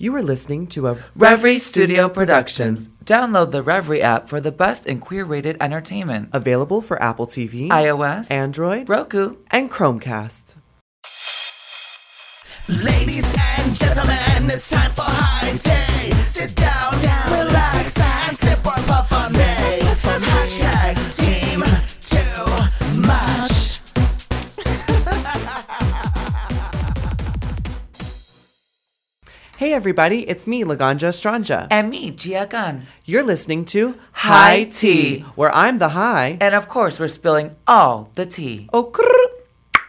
You are listening to a Revry Studio Productions. Download the Revry app for the best in queer rated entertainment. available for Apple TV, iOS, Android, Roku. and Chromecast. Ladies and gentlemen, it's time for high tea. Sit down, relax, and sip or puff on me. Hashtag team too much. Hey everybody, it's me, Laganja Estranja. And me, Gia Gunn. You're listening to High Tea. where I'm the high. And of course, we're spilling all the tea. Oh, crrr.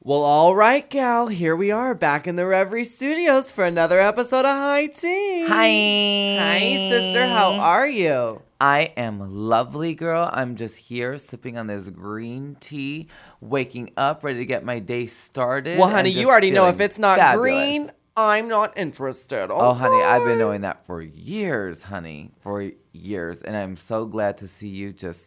Well, all right, gal. Here we are back in the Revry Studios for another episode of High Tea. Hi. Hi, sister. How are you? I am lovely, girl. I'm just here sipping on this green tea, waking up, ready to get my day started. Well, honey, you already know if it's not fabulous. green, I'm not interested. Oh, honey, I've been knowing that for years, honey, for years. And I'm so glad to see you just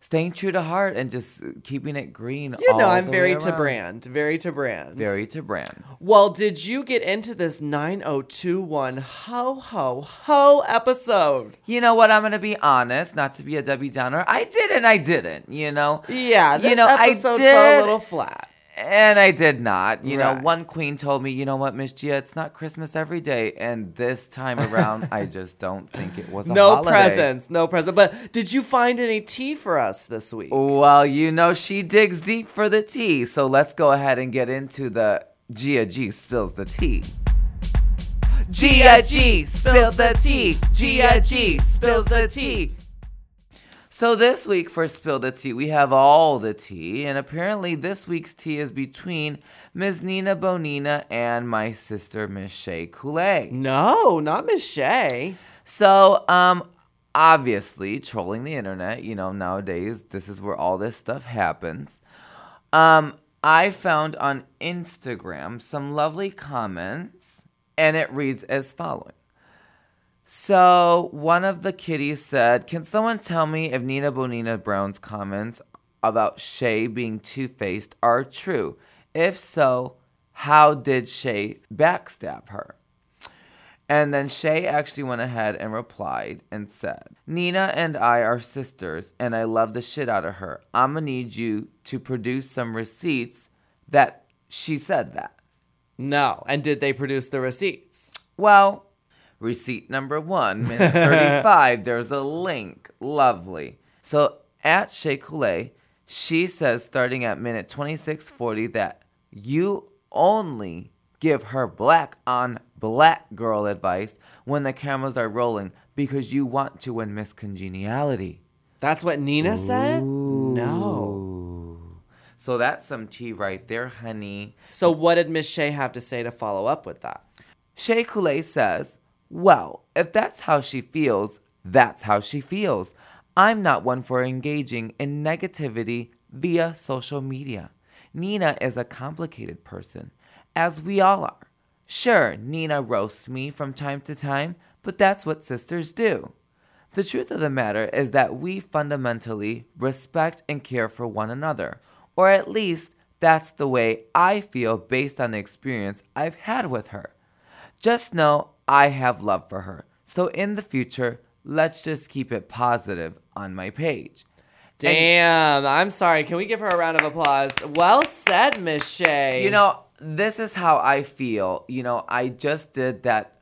staying true to heart and just keeping it green. You know, I'm very to brand. Very to brand. Very to brand. Well, did you get into this 9021 ho ho ho episode? You know what? I'm going to be honest, not to be a Debbie Downer. I did and I didn't, you know? Yeah, this you know, episode I did, fell a little flat. And I did not. You know, one queen told me, you know what, Miss Gia, it's not Christmas every day. And this time around, I just don't think it was a No holiday. presents, no present. But did you find any tea for us this week? Well, you know, she digs deep for the tea. So let's go ahead and get into the Gia G spills the tea. Gia G spills the tea. Gia G spills the tea. So this week for Spill the Tea, we have all the tea, and apparently this week's tea is between Ms. Nina Bo'nina and my sister Miss Shea Couleé. No, not Miss Shea. So, um, obviously, trolling the internet, you know, nowadays, this is where all this stuff happens. Um, I found on Instagram some lovely comments, and it reads as following. So, one of the kitties said, Can someone tell me if Nina Bo'nina Brown's comments about Shea being two faced are true? If so, how did Shea backstab her? And then Shea actually went ahead and replied and said, Nina and I are sisters, and I love the shit out of her. I'm gonna need you to produce some receipts that she said that. No. And did they produce the receipts? Well, receipt number one, minute 35, there's a link. Lovely. So at Shea Couleé, she says starting at minute 2640 that you only give her black on black girl advice when the cameras are rolling because you want to win Miss Congeniality. That's what Nina said? No. So that's some tea right there, honey. So what did Miss Shea have to say to follow up with that? Shea Couleé says, Well, if that's how she feels, that's how she feels. I'm not one for engaging in negativity via social media. Nina is a complicated person, as we all are. Sure, Nina roasts me from time to time, but that's what sisters do. The truth of the matter is that we fundamentally respect and care for one another, or at least that's the way I feel based on the experience I've had with her. Just know I have love for her. So in the future, let's just keep it positive on my page. Damn, I'm sorry. Can we give her a round of applause? Well said, Miss Shea. You know, this is how I feel. You know, I just did that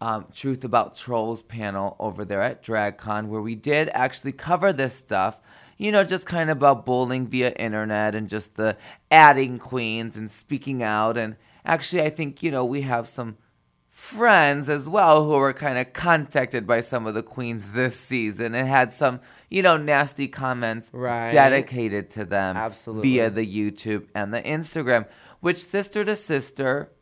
um, Truth About Trolls panel over there at DragCon where we did actually cover this stuff. You know, just kind of about bullying via internet and just the adding queens and speaking out. And actually, I think, you know, we have some friends as well who were kind of contacted by some of the queens this season and had some, you know, nasty comments Right. dedicated to them Absolutely. via the YouTube and the Instagram, which sister to sister,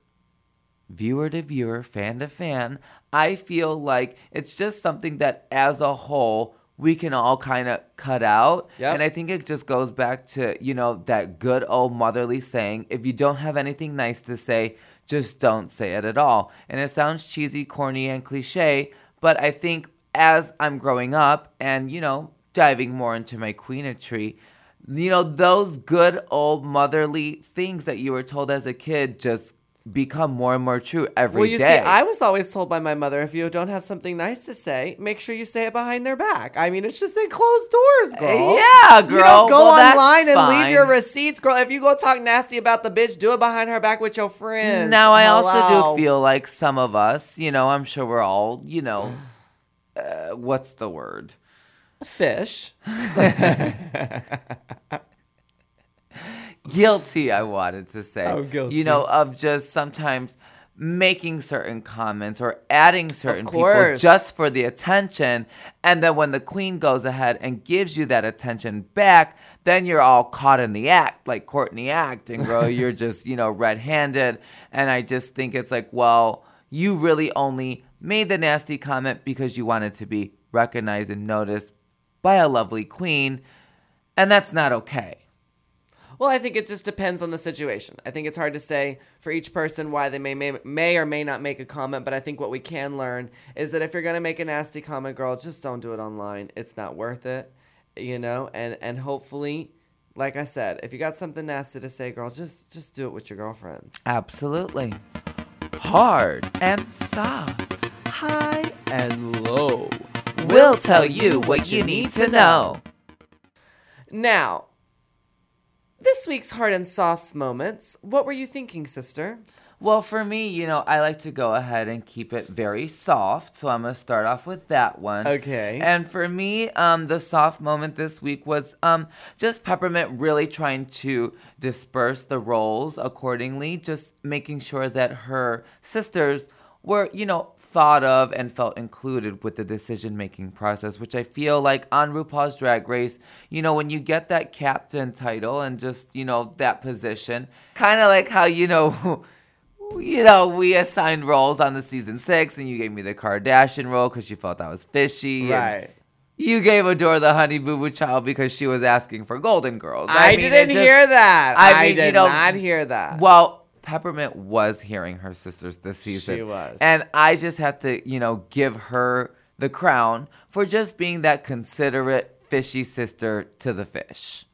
viewer to viewer, fan to fan, I feel like it's just something that as a whole we can all kind of cut out. Yep. And I think it just goes back to, you know, that good old motherly saying, if you don't have anything nice to say, just don't say it at all. And it sounds cheesy, corny, and cliche, but I think as I'm growing up and, you know, diving more into my queenetry, you know, those good old motherly things that you were told as a kid just become more and more true every day. Well, you see, I was always told by my mother if you don't have something nice to say, make sure you say it behind their back. I mean, it's just in closed doors, girl. Yeah, girl. You don't go Well, online and leave your receipts, girl. If you go talk nasty about the bitch, do it behind her back with your friends. Now, I also do feel like some of us, you know, I'm sure we're all, you know, uh, what's the word? fish. guilty i wanted to say. Oh, guilty. you know of just sometimes making certain comments or adding certain people just for the attention. And then when the queen goes ahead and gives you that attention back then you're all caught in the act like courtney acting girl you're just you know red-handed. And i just think it's like well you really only made the nasty comment because you wanted to be recognized and noticed by a lovely queen. And that's not okay Well, I think it just depends on the situation. I think it's hard to say for each person why they may, may may or may not make a comment, but I think what we can learn is that if you're gonna make a nasty comment, girl, just don't do it online. It's not worth it, you know. And and hopefully, like I said, if you got something nasty to say, girl, just just do it with your girlfriends. Absolutely. Hard and soft. High and low. We'll tell you what you need to know. Now, this week's hard and soft moments. What were you thinking, sister? Well, for me, you know, I like to go ahead and keep it very soft. So I'm going to start off with that one. Okay. And for me, um, the soft moment this week was um, just Peppermint really trying to disperse the roles accordingly, just making sure that her sisters were, you know, thought of and felt included with the decision making process, which I feel like on RuPaul's Drag Race, you know, when you get that captain title and just, you know, that position, kind of like how, you know, you know, we assigned roles on the season six, and you gave me the Kardashian role because you felt that was fishy. Right. You gave Adore the Honey Boo Boo Child because she was asking for Golden Girls. I, mean, didn't just- hear that. I I, mean, did you know, not hear that. Well, Peppermint was hearing her sisters this season. She was. And I just have to, you know, give her the crown for just being that considerate, fishy sister to the fish.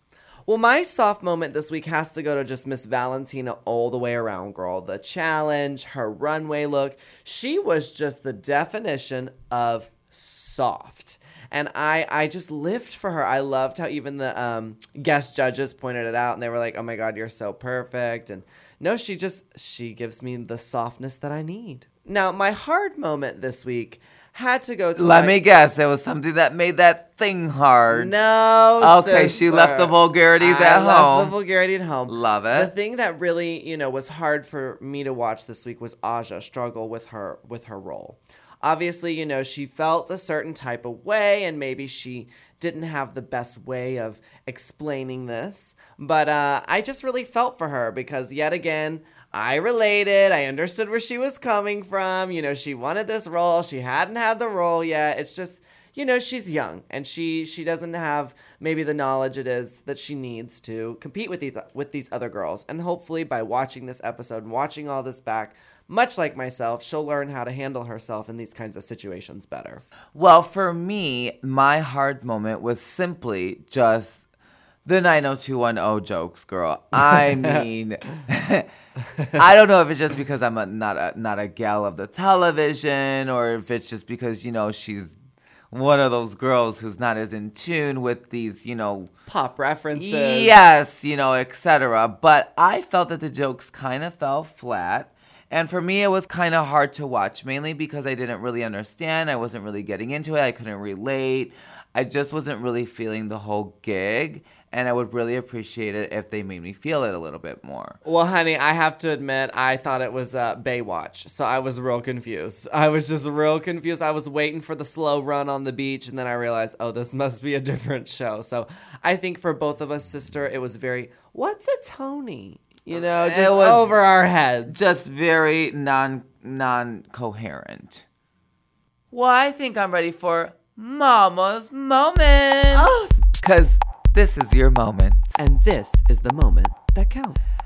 Well, my soft moment this week has to go to just Miss Valentina all the way around, girl. The challenge, her runway look. She was just the definition of soft. And I, I just lived for her. I loved how even the um, guest judges pointed it out and they were like, oh my God, you're so perfect. And no, she just, she gives me the softness that I need. Now, my hard moment this week had to go to Let my- me guess, it was something that made that thing hard. No. Okay, she left the sister. vulgarities I at left home. the vulgarity at home. Love it. The thing that really, you know, was hard for me to watch this week was Aja struggle with her with her role. Obviously, you know, she felt a certain type of way, and maybe she didn't have the best way of explaining this. But uh, I just really felt for her because yet again, I related. I understood where she was coming from. You know, she wanted this role. She hadn't had the role yet. It's just you know she's young and she she doesn't have maybe the knowledge it is that she needs to compete with these with these other girls and hopefully by watching this episode and watching all this back much like myself she'll learn how to handle herself in these kinds of situations better Well, for me, my hard moment was simply just the 90210 jokes, girl. I mean, I don't know if it's just because I'm a, not a not a gal of the television, or if it's just because you know she's one of those girls who's not as in tune with these, you know, pop references Yes, you know, etc. But I felt that the jokes kind of fell flat. And for me, it was kind of hard to watch, mainly because I didn't really understand. I wasn't really getting into it. I couldn't relate. I just wasn't really feeling the whole gig. And I would really appreciate it if they made me feel it a little bit more. well honey i have to admit i thought it was uh, baywatch so i was real confused i was just real confused i was waiting for the slow run on the beach and then i realized oh this must be a different show so i think for both of us sister it was very what's a tony you know It just was- over our heads Just very non non coherent. Well, I think I'm ready for Mama's moment. Oh. Cause this is your moment. And this is the moment that counts.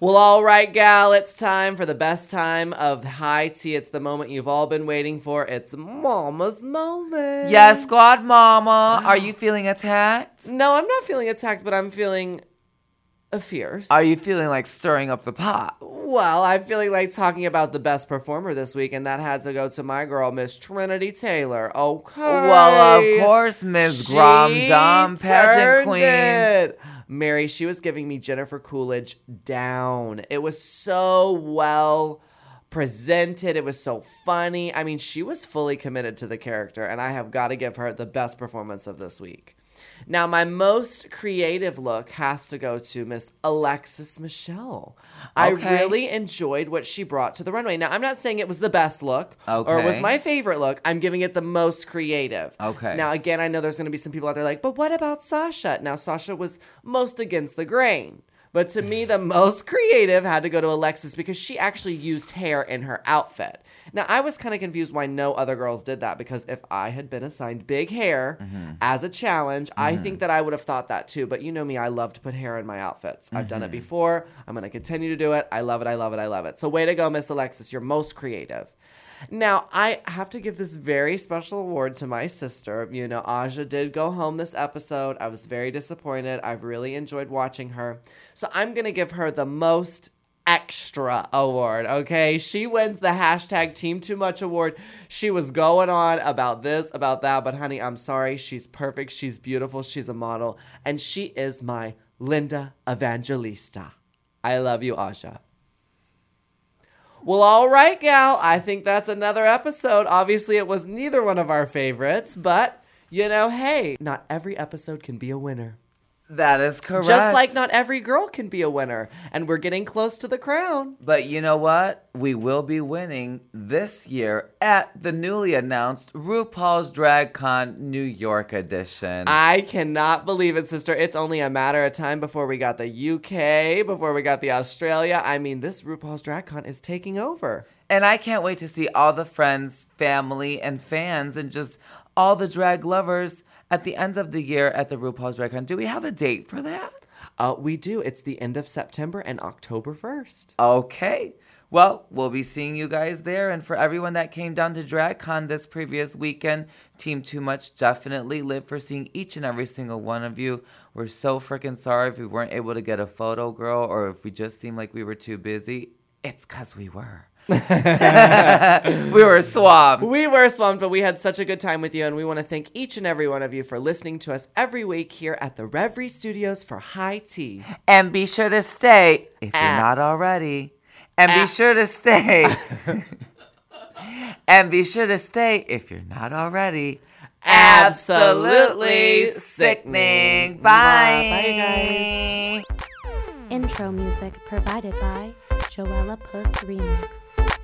Well, all right, gal, it's time for the best time of high tea. It's the moment you've all been waiting for. It's Mama's moment. Yes, squad mama. Are you feeling attacked? No, I'm not feeling attacked, but I'm feeling fierce. Are you feeling like stirring up the pot? Well, I'm feeling like talking about the best performer this week, and that had to go to my girl, Miss Trinity Taylor. Okay. Well, of course, Miss Grom Dom pageant queen. it. Mary, she was giving me Jennifer Coolidge down. It was so well presented. It was so funny. I mean, she was fully committed to the character, and I have got to give her the best performance of this week. Now, my most creative look has to go to Miss Alexis Michelle. I really enjoyed what she brought to the runway. Now, I'm not saying it was the best look or it was my favorite look. I'm giving it the most creative. Okay. Now, again, I know there's going to be some people out there like, but what about Sasha? Now, Sasha was most against the grain. But to me, the most creative had to go to Alexis because she actually used hair in her outfit. Now, I was kind of confused why no other girls did that because if I had been assigned big hair mm-hmm. as a challenge, I think mm-hmm. that I would have thought that too. But you know me, I love to put hair in my outfits. I've done it mm-hmm. before. I'm going to continue to do it. I love it. I love it. I love it. So, way to go, Miss Alexis. You're most creative. Now, I have to give this very special award to my sister. You know, Aja did go home this episode. I was very disappointed. I've really enjoyed watching her. So I'm going to give her the most extra award, okay? She wins the hashtag Team Too Much award. She was going on about this, about that, but honey, I'm sorry. She's perfect. She's beautiful. She's a model. And she is my Linda Evangelista. I love you, Aja. Well, all right, gal. I think that's another episode. Obviously, it was neither one of our favorites, but you know, hey, not every episode can be a winner. That is correct. Just like not every girl can be a winner. And we're getting close to the crown. But you know what? We will be winning this year at the newly announced RuPaul's Drag Con New York edition. I cannot believe it, sister. It's only a matter of time before we got the UK, before we got the Australia. I mean, this RuPaul's Drag Con is taking over. and I can't wait to see all the friends, family, and fans, and just all the drag lovers at the end of the year at the RuPaul's Drag Con. Do we have a date for that? Uh, we do. It's the end of September and October 1st. Okay. Well, we'll be seeing you guys there. And for everyone that came down to DragCon this previous weekend, Team Too Much definitely live for seeing each and every single one of you. We're so freaking sorry if we weren't able to get a photo, girl, or if we just seemed like we were too busy. It's because we were. we were swamped. We were swamped, but we had such a good time with you, and we want to thank each and every one of you for listening to us every week here at the Revry Studios for High Tea. And be sure to stay if you're Ah. not already. And be Ah. sure to stay. and be sure to stay if you're not already. Absolutely sickening. sickening. Bye. Bye, guys. Intro music provided by Joella Puss Remix.